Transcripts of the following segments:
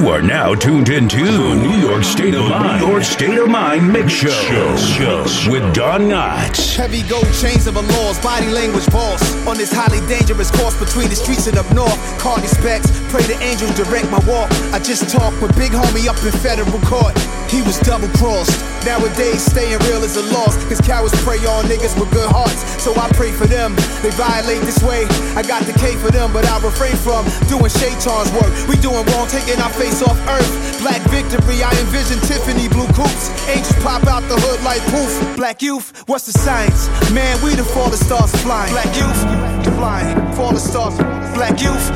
You are now tuned into New York State of Mind. New York State of Mind Mix Show, show, show with Don Knotts. Heavy gold chains of laws, body language boss. On this highly dangerous course between the streets and up north. Cardi specs, pray the angels direct my walk. I just talked with big homie up in federal court. He was double crossed. Nowadays, staying real is a loss. Cause cowards prey on niggas with good hearts. So I pray for them. They violate this way. I got the K for them, but I refrain from doing shaitan's work. We doing wrong, taking our off earth. Black victory, I envision Tiffany blue coops. Angels pop out the hood like poof. Black youth, what's the science? Man, we the fallen stars flying. Black youth, flying. Fall the stars. Black youth,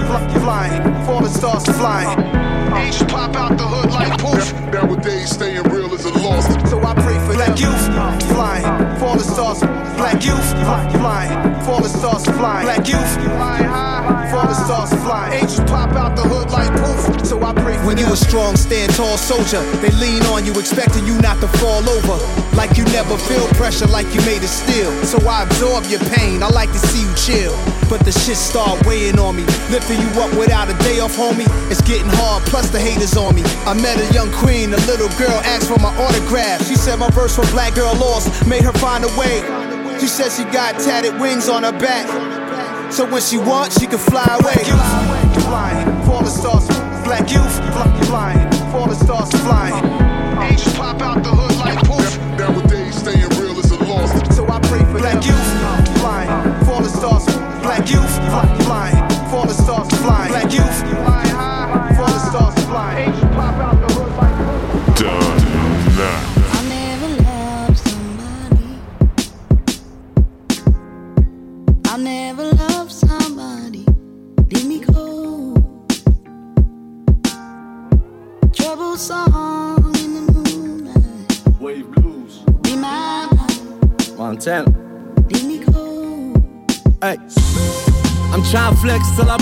flying. fallen stars flying. Angels pop out the hood like poof. Nowadays, staying real is a loss. So I pray for black youth flying, fall the stars. Black youth flying, fall the stars flying. Black youth flying high, fall the stars flying. Angels pop out the hood like poof. So I pray for When you a strong, stand tall soldier, they lean on you, expecting you not to fall over. Like you never feel pressure, like you made it steel. So I absorb your pain. I like to see you chill, but the shit start weighing on me, lifting you up without a day off, homie. It's getting hard. Plus the haters on me. I met a young queen, a little girl asked for my autograph. She said my verse for Black Girl Lost made her find a way. She said she got tatted wings on her back. So when she wants, she can fly away. Black youth, Flying, fall the stars. Black youth, flying, fall the stars flying.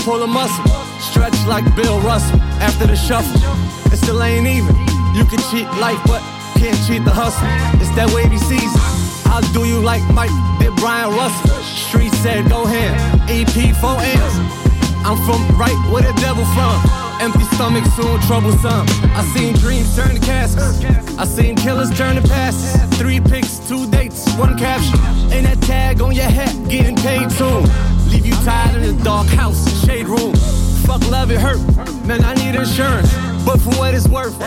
Pull a muscle. Stretch like Bill Russell after the shuffle. It still ain't even. You can cheat life, but can't cheat the hustle. It's that wavy season. I'll do you like Mike did Bryon Russell. Street said go ahead. EP 4 M's. I'm from right where the devil from. Empty stomach, soon troublesome. I seen dreams turn to caskets. I seen killers turn to passes. Three picks, two dates, one caption. Ain't that tag on your hat, getting paid soon. Leave you tied in the dark house, shade room. Fuck love, it hurt. Man, I need insurance. But for what it's worth,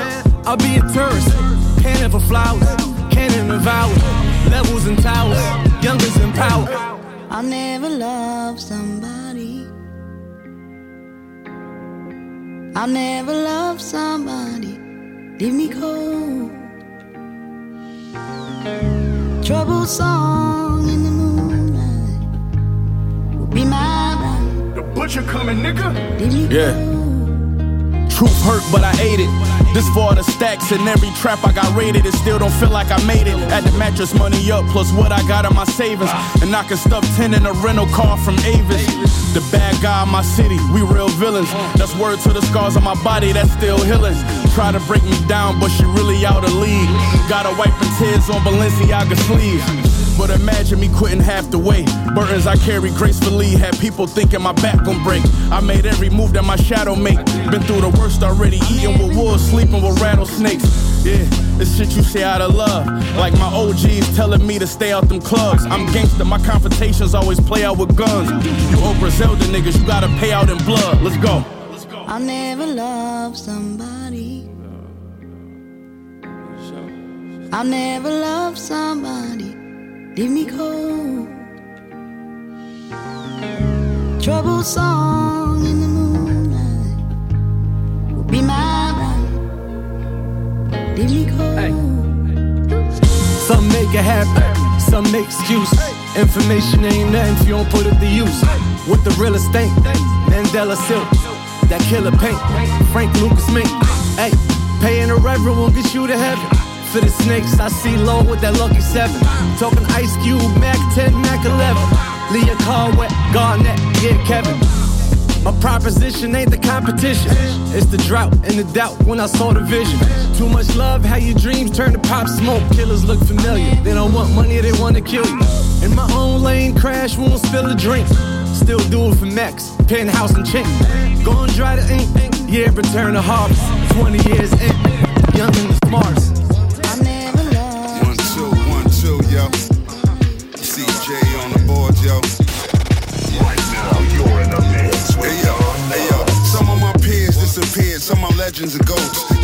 I'll be a tourist. Cannon for flowers, cannon hours. Levels and towers, youngers in power. I never loved somebody. I never loved somebody. Leave me cold. Trouble butcher coming, nigga. Yeah. Truth hurt, but I ate it. This for the stacks and every trap I got raided. It still don't feel like I made it. At the mattress, money up, plus what I got in my savings. And I can stuff 10 in a rental car from Avis. The bad guy in my city, we real villains. That's word to the scars on my body, that's still healing. Try to break me down, but she really out of league. Gotta wiping tears on Balenciaga sleeve. But imagine me quitting half the way. Burdens I carry gracefully had people thinking my back gon' break. I made every move that my shadow make. Been through the worst already, eating with wolves, sleeping with rattlesnakes. Yeah, this shit you say out of love. Like my OGs telling me to stay out them clubs. I'm gangster, my confrontations always play out with guns. You old Griselda niggas, you gotta pay out in blood. Let's go. I never loved somebody. I never loved somebody. Leave me cold. Trouble song in the moonlight will be my ride. Leave me cold. Some make it happen, some make excuses. Information ain't nothing if you don't put it to use. What the realest think? Mandela Silk, that killer paint, Frank Lucas Mink. Hey, paying a reverend won't get you to heaven. For the snakes, I see low with that lucky seven. Talking Ice Cube, Mac 10, Mac 11. Leah Carwet, Garnett, yeah, Kevin. My proposition ain't the competition. It's the drought and the doubt when I saw the vision. Too much love, how your dreams turn to pop smoke. Killers look familiar. They don't want money, they wanna kill you. In my own lane, crash, won't spill a drink. Still do it for Max, penthouse and chink. Go and dry the ink, yeah, return the harvest. 20 years in, young and the smarts. Legends and.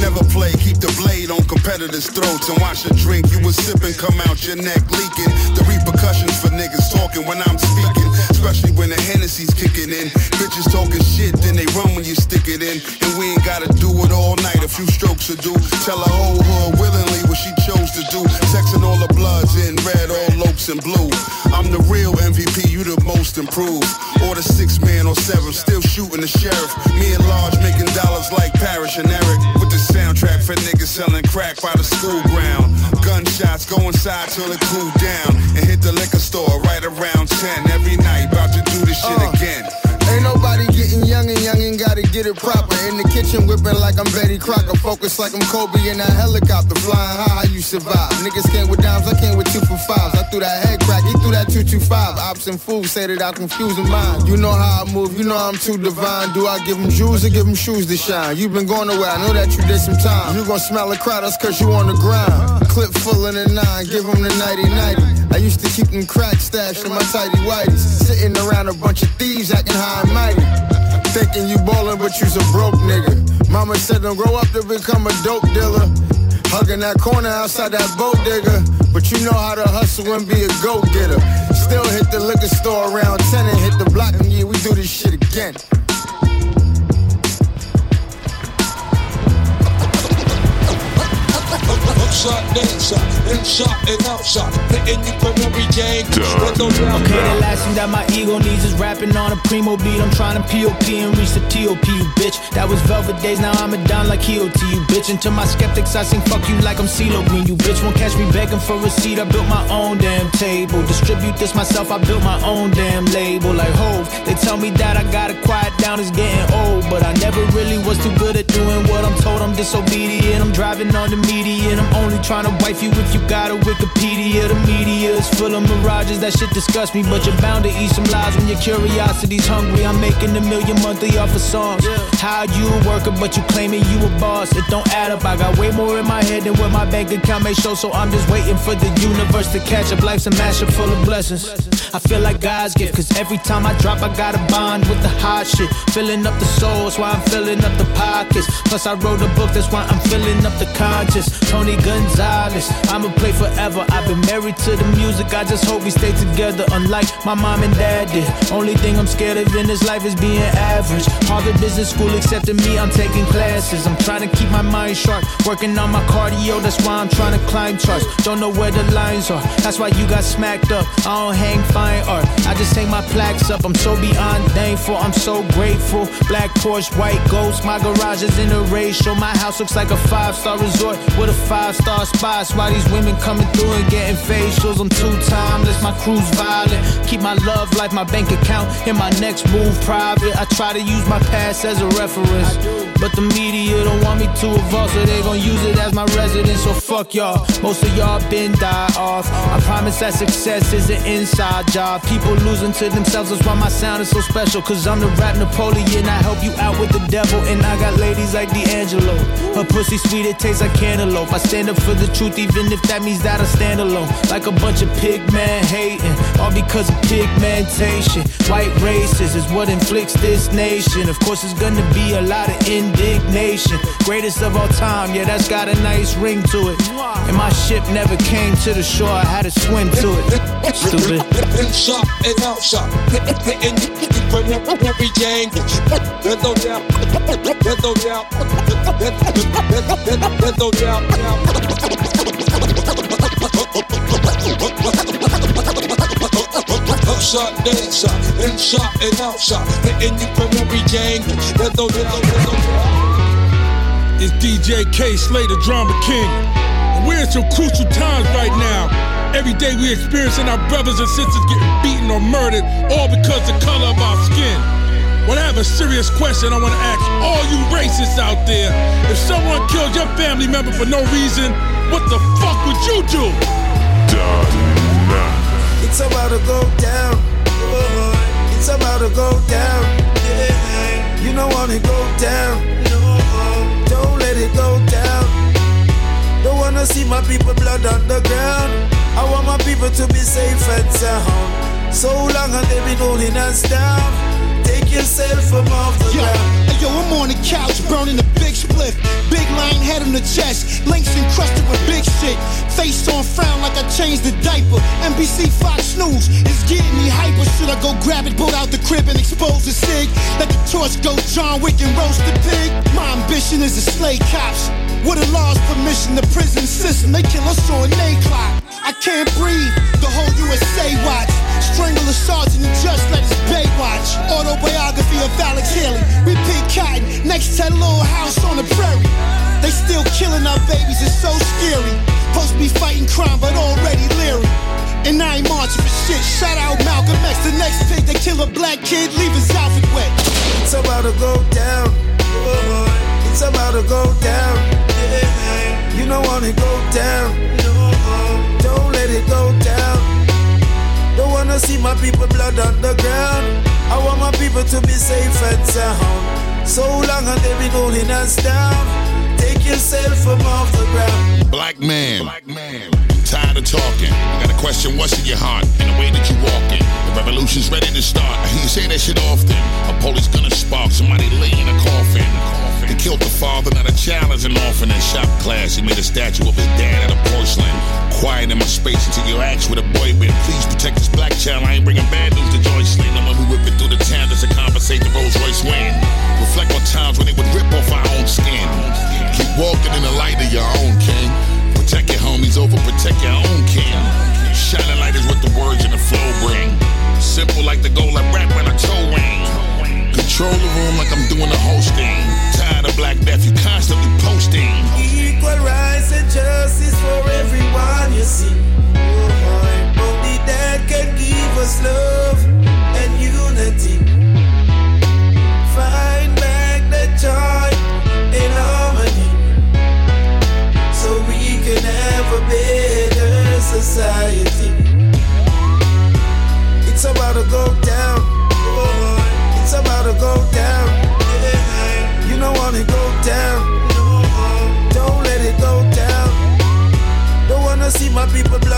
Never play, keep the blade on competitors' throats and watch the drink you was sipping come out your neck leaking. The repercussions for niggas talking when I'm speaking, especially when the Hennessy's kicking in. Bitches talking shit, then they run when you stick it in. And we ain't gotta do it all night, a few strokes to do. Tell a whole hood willingly what she chose to do. Sexing all the bloods in red, all lopes and blue. I'm the real MVP, you the most improved. Or the six man or seven, still shooting the sheriff. Me and Large making dollars like Parrish and Erick. With the soundtrack for niggas selling crack by the school ground. Gunshots go inside till it cool down. And hit the liquor store right around 10 every night. About to do this shit Uh. again. Ain't nobody getting young and young and gotta get it proper. In the kitchen whipping like I'm Betty Crocker. Focus like I'm Kobe in that helicopter. Flying high, how you survive? Niggas came with dimes, I came with two for fives. I threw that head crack, he threw that 225. Ops and fools say that I confuse them mind. You know how I move, you know I'm too divine. Do I give them jewels or give them shoes to shine? you been going away, I know that you did some time. You gon' smell a crowd, that's cause you on the ground. Clip full of the nine, give them the nighty nighty. I used to keep them crack stashed in my tidy whities. Sitting around a bunch of thieves acting high and mighty. Thinking you ballin', but you's a broke nigga. Mama said don't grow up to become a dope dealer. Hugging that corner outside that boat digger. But you know how to hustle and be a go getter. Still hit the liquor store around 10 and hit the block and yeah, we do this shit again. Upshot, dancer, inside and outside, hitting you from every angle. With no doubt. Okay, the last thing that my ego needs is rapping on a primo beat. I'm trying to POP and reach the TOP, you bitch. That was Velvet Days, now I'm a down like EOT, you bitch. And to my skeptics, I sing fuck you like I'm CeeLo Green, you bitch. Won't catch me begging for a seat, I built my own damn table. Distribute this myself, I built my own damn label. Like Hove, they tell me that I gotta quiet down, it's getting old. But I never really was too good at doing what I'm told. I'm disobedient, I'm driving on the media, and I'm only trying to wife you if you got a Wikipedia. The media is full of mirages, that shit disgusts me. But you're bound to eat some lies when your curiosity's hungry. I'm making a million monthly off of songs. How you a worker, but you claiming you a boss? It don't add up. I got way more in my head than what my bank account may show. So I'm just waiting for the universe to catch up. Life's a mashup full of blessings. I feel like God's gift, cause every time I drop, I got a bond with the hot shit. Filling up the soul, that's why I'm filling up the pockets. Plus, I wrote a book, that's why I'm filling up the conscious. Tony Gonzalez, I'ma play forever. I've been married to the music, I just hope we stay together. Unlike my mom and dad did. Only thing I'm scared of in this life is being average. Harvard Business School accepted me, I'm taking classes. I'm trying to keep my mind sharp, working on my cardio, that's why I'm trying to climb charts. Don't know where the lines are, that's why you got smacked up. I don't hang fine art, I just hang my plaques up. I'm so beyond thankful, I'm so grateful. Black Porsche, white ghost, my garage is in a ratio. My house looks like a five star resort with a five star spots. Why these women coming through and getting facials? I'm too timeless, my crew's violent. Keep my love life, my bank account, and my next move private. I try to use my past as a reference, but the media don't want me to evolve, so they gon' use it as my residence. So fuck y'all, most of y'all been die off. I promise that success is an inside job. People losing to themselves, that's why my sound is so special. Cause I'm the rap Napoleon, I help you out with the devil, and I got ladies like D'Angelo. Her pussy sweet, it tastes like cantaloupe. I stand up for the truth, even if that means that I stand alone. Like a bunch of pig men hating, all because of pigmentation. White races is what inflicts this nation. Of course, it's gonna be a lot of indignation. Greatest of all time, yeah, that's got a nice ring to it. And my ship never came to the shore, I had to swim to it. Stupid. Inside and outside, hitting you every angle. There's no doubt, there's no doubt, there's no doubt. Upside, dancer, inside and outside, hitting you from every angle. There's no doubt, there's no doubt. It's DJ K Slater, Drama King. We're in some crucial times right now. Every day we experiencing our brothers and sisters getting beaten or murdered, all because the color of our skin. Well, I have a serious question I want to ask all you racists out there. If someone killed your family member for no reason, what the fuck would you do? It's about to go down. It's about to go down. You don't wanna go down. Don't let it go down. Don't wanna see my people blood on the ground. To be safe and sound. So long and they've been holding us down Take yourself from off the yo, Hey, yo, I'm on the couch burning a big spliff. Big line head on the chest, links encrusted with big shit. Face on frown like I changed the diaper. NBC Fox News is getting me hyper. Should I go grab it, pull out the crib and expose the sig? Let the torch go John Wick and roast the pig? My ambition is to slay cops. With a law's permission, the prison system, they kill us on a clock. I can't breathe, the whole USA watch. Strangle a sergeant and just let his bay watch. Autobiography of Alex Haley. Pick cotton next to that little house on the prairie. They still killing our babies, it's so scary. Supposed to be fighting crime, but already leery. And I ain't marching for shit. Shout out Malcolm X, the next pig that kill a black kid, leave his outfit wet. It's about to go down. It's about to go down. You don't wanna go down. Wanna see my people blood on the ground. I want my people to be safe and sound. So long and they've been holding us down. Take yourself from off the ground. Black man. Black man. Tired of talking. I got a question. What's in your heart and the way that you walking? The revolution's ready to start. I hear you say that shit often. A police gonna spark. Somebody lay in a coffin. He killed the father, not a child an orphan in shop class. He made a statue of his dad out of porcelain. Quiet in my space until you ask where the boy been. Please protect this black child. I ain't bringing bad news to Joyce Lane. I'm who whipping through the town just to compensate the Rolls Royce win. Reflect on times when they would rip off our own skin. Keep walking in the light of your own king. Protect your homies over, protect your own kin. Shining light is what the words and the flow bring. Simple like the goal I rap when I toe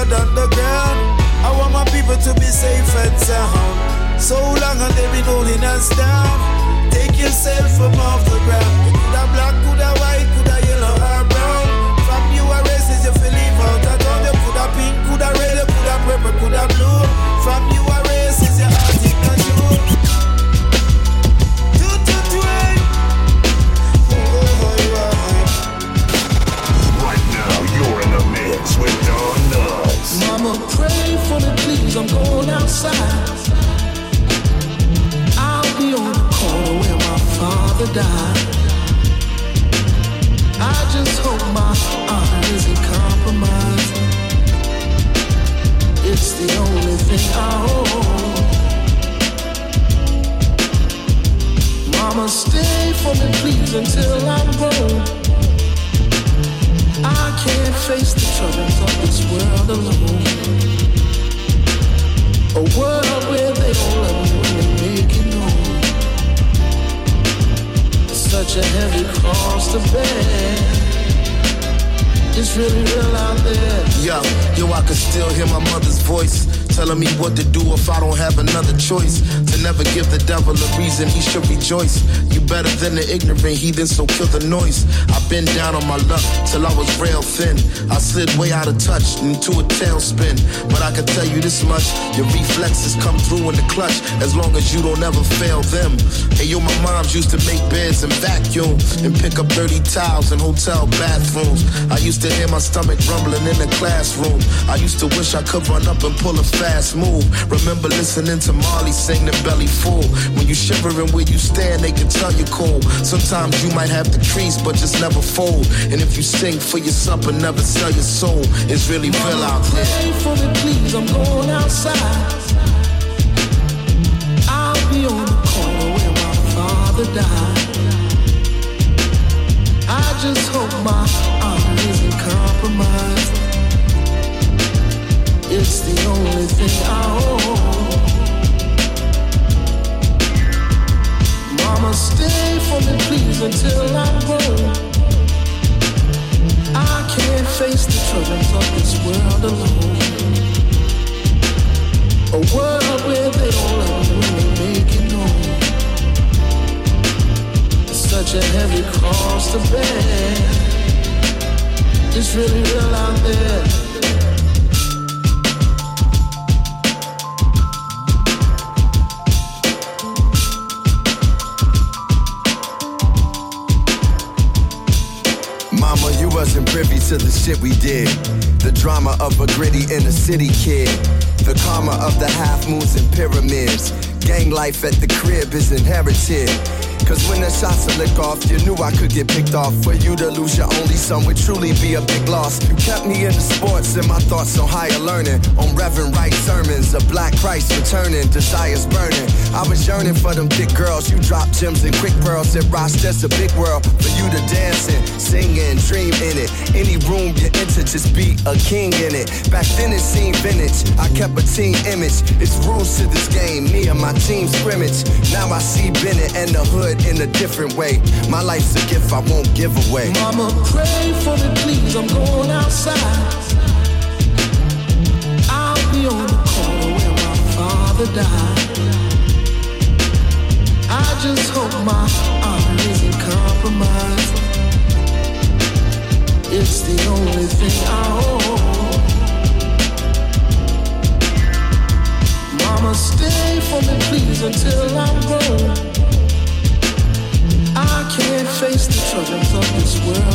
people blood on the ground. I want my people to be safe and sound. So long and they've been holding us down. Take yourself from off the ground. Coulda black, coulda white, coulda It's really real out there. Yo, yo, I can still hear my mother's voice telling me what to do if I don't have another choice. To never give the devil a reason he should rejoice. You better than the ignorant heathen, so kill the noise. I've been down on my luck till I was real thin. I slid way out of touch into a tailspin. But I can tell you this much your reflexes come through in the clutch as long as you don't ever fail them. Hey, yo, my moms used to make beds and vacuum and pick up dirty towels in hotel bathrooms. I used to hear my stomach rumbling in the classroom. I used to wish I could run up and pull a fast move. Remember listening to Marley sing the belly full. When you shivering where you stand, they can tell you cold. Sometimes you might have the trees, but just never fold. And if you sing for your supper, never sell your soul. It's really real out there. For me, please. I'm going outside. City kid. The karma of the half moons and pyramids. Gang life at the crib is inherited. Cause when the shots are lick off, you knew I could get picked off. For you to lose your only son would truly be a big loss. You kept me in the sports and my thoughts on higher learning. On Reverend Wright sermons, a black Christ returning, desires burning. I was yearning for them thick girls. You dropped gems and quick pearls. It Rochester's a big world for you to dance in, sing in, dream in it. Any room you enter, just be a king in it. Back then it seemed vintage. I kept a team image. It's rules to this game. Me and my team scrimmage. Now I see Bennett and the hood in a different way. My life's a gift I won't give away. Mama, pray for me, please. I'm going outside. I'll be on the corner where my father died. I just hope my honor isn't compromised. It's the only thing I own.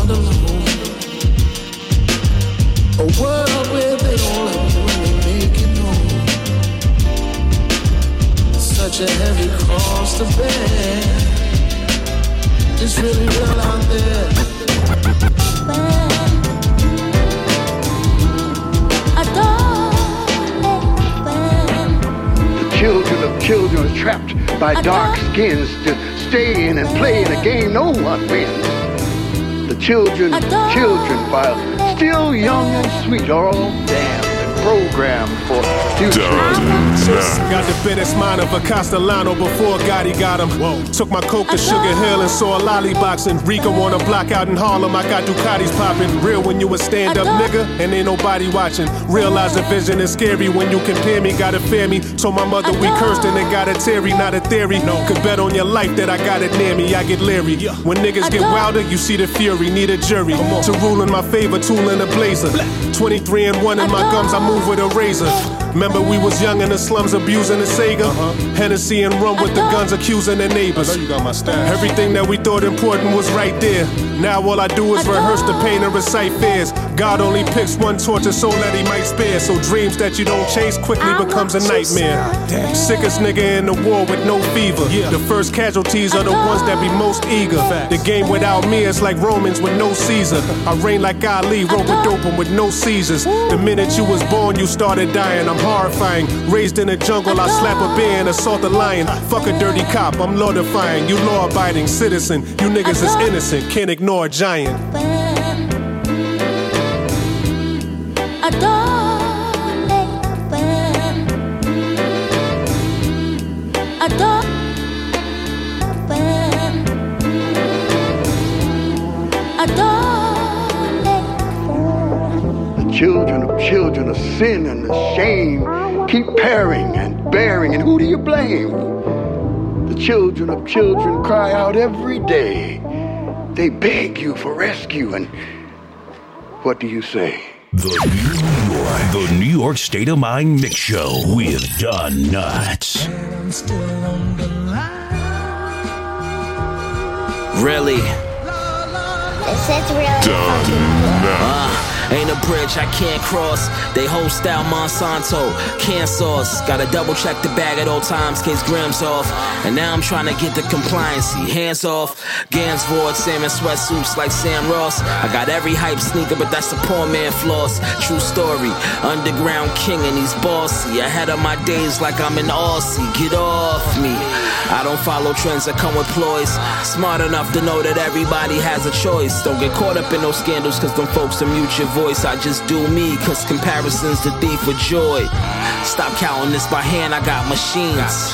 World alone. A world where they don't love you when they make it known. Such a heavy cross to bear. It's really real out there. The children of children are trapped by dark skins to stay in and play in a game no one wins. Children, children, while still young and sweet, are all and programmed for future. Got the fittest mind of a Castellano before Gotti got him. Whoa. Took my coke to Sugar Hill and saw a lollybox and Rico on a block out in Harlem. I got Ducatis popping. Real when you a stand up nigga and ain't nobody watching. Realize the vision is scary when you compare me. Gotta fear me. Told my mother we cursed and it got a Terry, not a theory. No, could bet on your life that I got it near me. I get leery. When niggas get wilder, you see the fury. Need a jury to rule in my favor. Tool in a blazer. 23 and 1 in my gums. I move with a razor. Remember we was young in the slums abusing the Sega. Hennessy and rum with the guns accusing the neighbors. Everything that we thought important was right there. Now all I do is rehearse the pain and recite fears. God only picks one tortured soul that he might spare. So dreams that you don't chase quickly becomes a nightmare. Sickest nigga in the war with no fever. The first casualties are the ones that be most eager. The game without me is like Romans with no Caesar. I reign like Ali, rope with doping with no seizures. The minute you was born, you started dying. I'm horrifying. Raised in a jungle, I slap a bear and assault a lion. Fuck a dirty cop, I'm law defying. You law abiding citizen. You niggas is innocent, can't ignore a giant. The children of children of sin and shame keep pairing and bearing, and who do you blame? The children of children cry out every day. They beg you for rescue, and what do you say? The New York, the New York State of Mind Mix Show with Don Knotts. Really? This is real. Uh, ain't a bridge I can't cross. They whole style Monsanto, sauce. Gotta double check the bag at all times, case grams off. And now I'm trying to get the compliancy. Hands off. Gans Vord, salmon sweatsuits like Sam Ross. I got every hype sneaker, but that's the poor man floss. True story. Underground king and he's bossy. Ahead of my days like I'm an Aussie. Get off me. I don't follow trends that come with ploys. Smart enough to know that everybody has a choice. Don't get caught up in no scandals cause them folks to mute your voice. I just do me cause comparison's the thief of joy. Stop counting this by hand, I got machines.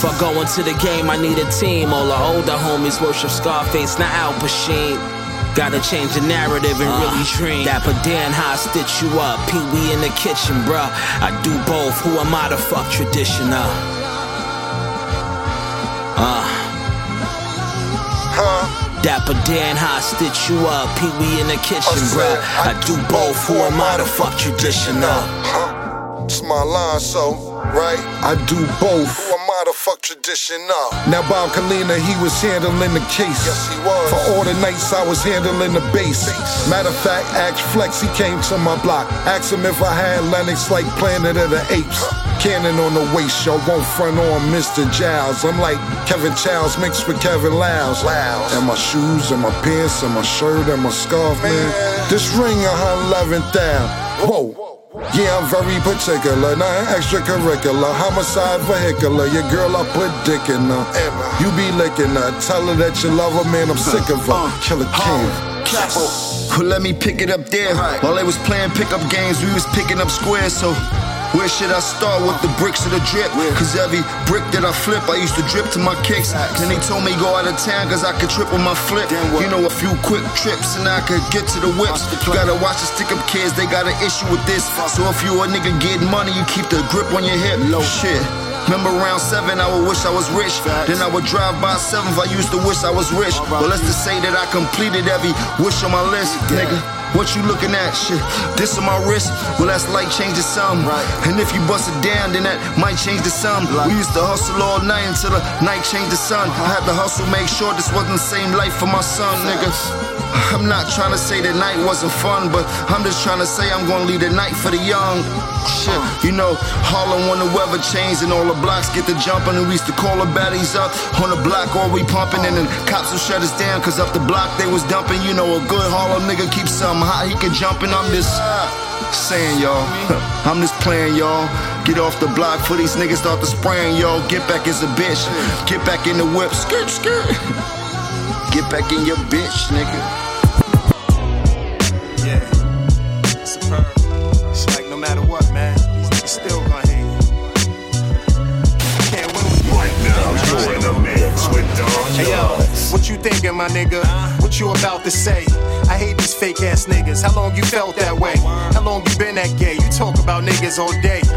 For going to the game, I need a team. All the older homies worship Scarface, not Al Pacino. Gotta change the narrative and really dream. Dapper Dan, how I stitch you up. Pee Wee in the kitchen, bruh. I do both. Who am I to fuck traditional? Uh. Dapper Dan, how I stitch you up. Pee Wee in the kitchen, bruh. I do both. Who am I to fuck traditional? It's my line, so, right? I do both. Who am I to fuck tradition up? Now, Bob Kalina, he was handling the case. Yes, he was. For all the nights I was handling the bass. Matter of fact, ask Flex, he came to my block. Asked him if I had Lennox like Planet of the Apes. Cannon on the waist, y'all won't front on Mr. Giles. I'm like Kevin Childs mixed with Kevin Lows. And my shoes, and my pants, and my shirt, and my scarf, man. This ring a hundred down. Whoa. Yeah, I'm very particular, nothing extracurricular. Homicide vehicular, your girl I put dick in her. You be licking her, tell her that you love her, man. I'm sick of her. Uh, Killer uh, King. Capo. Well, let me pick it up there. While they was playing pickup games, we was picking up squares. So where should I start with the bricks of the drip? Cause every brick that I flip, I used to drip to my kicks. Then they told me go out of town cause I could trip on my flip. You know, a few quick trips and I could get to the whips. You gotta watch the stick up kids, they got an issue with this. So if you a nigga getting money, you keep the grip on your hip. Low shit. Remember round seven, I would wish I was rich. Then I would drive by seventh, I used to wish I was rich. But let's just say that I completed every wish on my list, nigga. What you looking at? Shit, this on my wrist. Well, that's light changing some. Right. And if you bust it down, then that might change the sum. We used to hustle all night until the night changed the sun. I had to hustle, make sure this wasn't the same life for my son, niggas. I'm not trying to say the night wasn't fun, but I'm just trying to say I'm gonna leave the night for the young. Shit, uh-huh. you know, Harlem when the weather changed and all the blocks get to jumping, and we used to call the baddies up on the block, or we pumping, and then cops will shut us down, cause up the block they was dumping. You know, a good Harlem nigga keeps something hot, he can jump, and I'm just saying, y'all. I'm just playing, y'all. Get off the block for these niggas start to spraying, y'all. Get back as a bitch. Get back in the whip. Skirt, skirt. Get back in your bitch, nigga. Thinking, my nigga? What you about to say? I hate these fake ass niggas. How long you felt that way? How long you been that gay? You talk about niggas all day.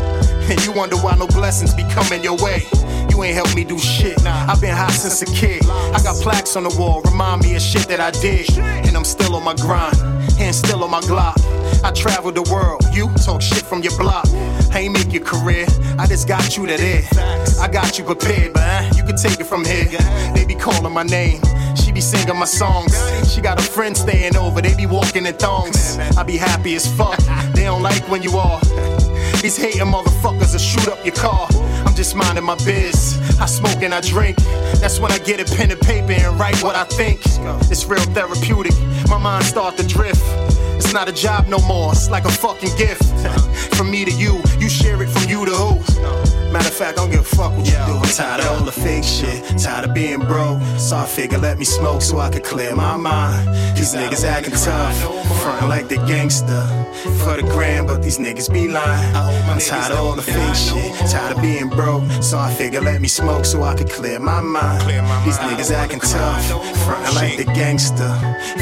And you wonder why no blessings be coming your way. You ain't helped me do shit. I've been hot since a kid. I got plaques on the wall, remind me of shit that I did. And I'm still on my grind, and still on my Glock. I travel the world, you talk shit from your block. I ain't make your career, I just got you to there. I got you prepared, but uh, you can take it from here. They be calling my name. She be singing my songs. She got a friend staying over. They be walking in thongs. I be happy as fuck. They don't like when you are. These hating motherfuckers will shoot up your car. I'm just minding my biz. I smoke and I drink. That's when I get a pen and paper and write what I think. It's real therapeutic. My mind start to drift. It's not a job no more. It's like a fucking gift. From me to you, you share it from you to who. Matter of fact, I don't give a fuck what you do. I'm tired of all the fake shit, tired of being broke. So I figure let me smoke so I could clear my mind. These niggas acting tough, frontin' like the gangster. For the gram, but these niggas be lying. I'm tired of all the fake shit, tired of being broke. So I figure let me smoke so I could clear my mind. These niggas acting tough, frontin' like the gangster.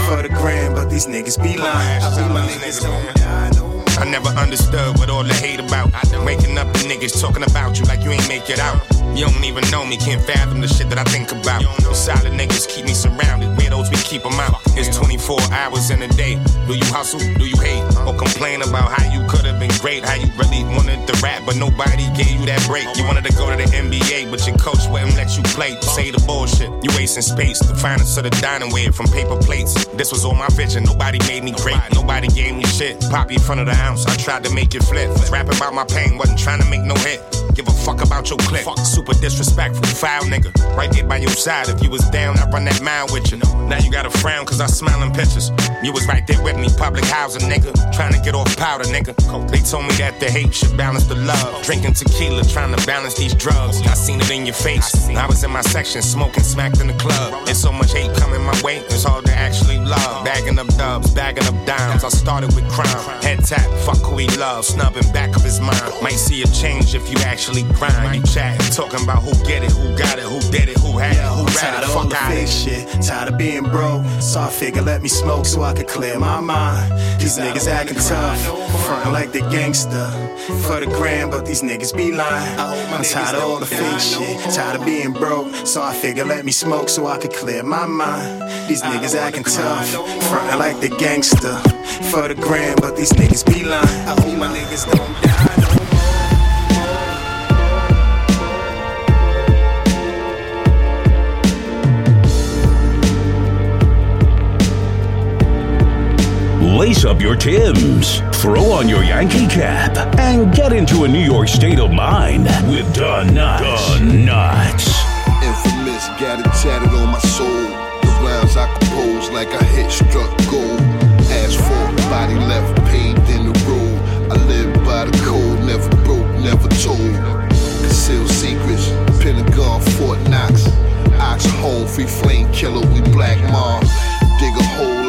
For the gram, but these niggas be lying. I never understood what all the hate about. Waking up and niggas talking about you like you ain't make it out. You don't even know me, can't fathom the shit that I think about. The solid niggas keep me surrounded, weirdos we keep them out. It's 24 hours in a day. Do you hustle? Do you hate? Or complain about how you could have been great? How you really wanted to rap, but nobody gave you that break. You wanted to go to the NBA, but your coach wouldn't let you play. Say the bullshit. You wasting space. The finest of the dining ware from paper plates. This was all my vision. Nobody made me great. Nobody gave me shit. Pop in front of the ounce. I tried to make it flip. Rapping about my pain, wasn't trying to make no hit. Give a fuck about your clip. Fuck. Super disrespectful, foul nigga. Right there by your side. If you was down, I run that mile with you. Now you got a frown cause I smile in pictures. You was right there with me, public housing nigga. Trying to get off powder, nigga. They told me that the hate should balance the love. Drinking tequila, trying to balance these drugs. I seen it in your face. I was in my section, smoking, smacked in the club. There's so much hate coming my way, it's hard to actually love. Bagging up dubs, bagging up dimes. I started with crime. Head tap, fuck who he loves, snubbing back of his mind. Might see a change if you actually grind. You chat, talking about who get it, who got it, who did it, who had it, who I'm ran it, of all fuck out fake it. shit, tired of being broke. Broke. So I figured let me smoke so I could clear my mind. These niggas acting tough, frontin' like the gangster. For the gram, but these niggas be lying. I'm tired of all the fake shit, tired of being broke. So I figured let me smoke so I could clear my mind. These niggas acting tough, frontin' like the gangster. For the gram, but these niggas be lying. I hope my niggas don't die. Lace up your Tims, throw on your Yankee cap, and get into a New York state of mind with Don Knotts. Don Knotts. Infamous, got it tatted on my soul. The rhymes I compose like I hit struck gold. Asphalt, body left paved in the road. I live by the code, never broke, never told. Concealed secrets, Pentagon, Fort Knox. Ox home, free flame killer, we black mom.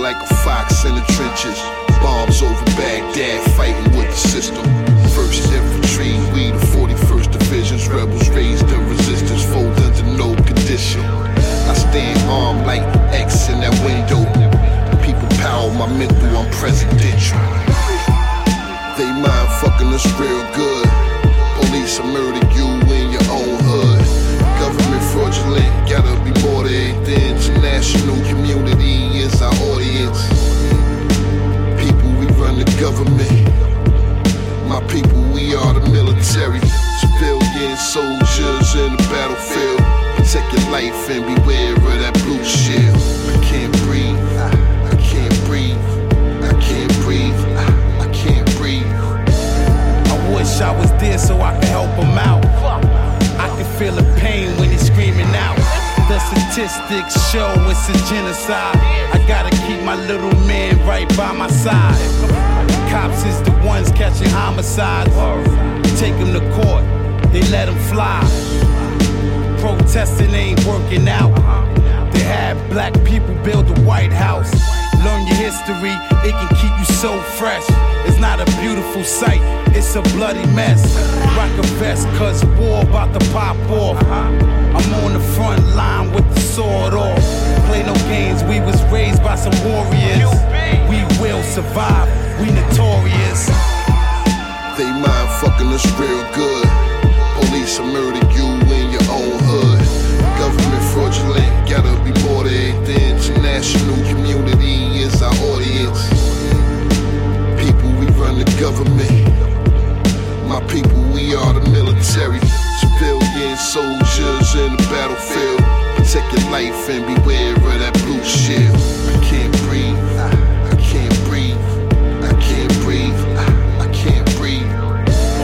Like a fox in the trenches. Bombs over Baghdad, fighting with the system. First infantry, we the 41st divisions. Rebels raised the resistance, fold under no condition. I stand armed like X in that window. People power my mental, I'm presidential. They mind fucking us real good. Police will murder you in your. Government gotta be more than the international community is our audience. People, we run the government. My people, we are the military. Civilian soldiers in the battlefield. Protect your life and beware statistics show it's a genocide. I gotta keep my little man right by my side. Cops is the ones catching homicides. Take him to court, they let him fly. Protesting ain't working out. They had black people build the White House. Learn your history, it can keep you so fresh. It's not a beautiful sight, it's a bloody mess. Rock a vest, cause war about to pop off. I'm on the front line with the sword off. Play no games, we was raised by some warriors. We will survive, we notorious. They mind fucking us real good. Police will murder you in your own hood. Government fraudulent, gotta be more than international community audience. People, we run the government. My people, we are the military. Civilian soldiers in the battlefield. Protect your life and beware of that blue shield. I can't breathe. I can't breathe. I can't breathe. I can't breathe.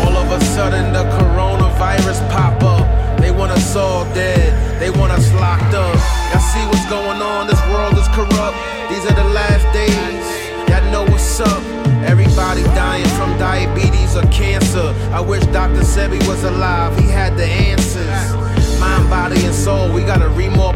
All of a sudden, the coronavirus pop up. They want us all dead. They want us locked up. See what's going on? This world is corrupt. These are the last days. Y'all know what's up. Everybody dying from diabetes or cancer. I wish Dr. Sebi was alive. He had the answers. Mind, body, and soul. We gotta read more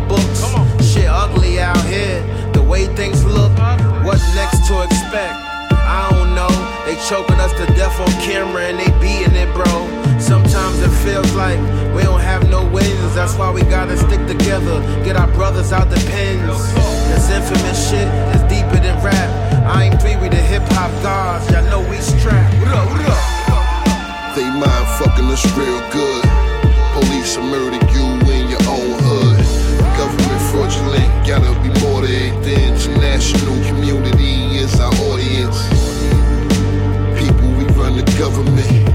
That's why we gotta stick together. Get our brothers out the pens. This infamous shit is deeper than rap. I ain't three, we the hip hop gods. Y'all know we strapped. What up, what up? They mind fucking us real good. Police will murder you in your own hood. Government fraudulent, gotta be more than the international community is our audience. People, we run the government.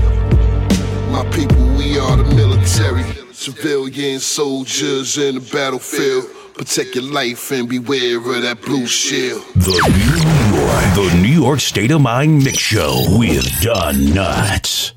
My people, we are the military. Civilian soldiers in the battlefield. Protect your life and beware of that blue shield. The New York, the New York State of Mind Mix Show with Don Knotts.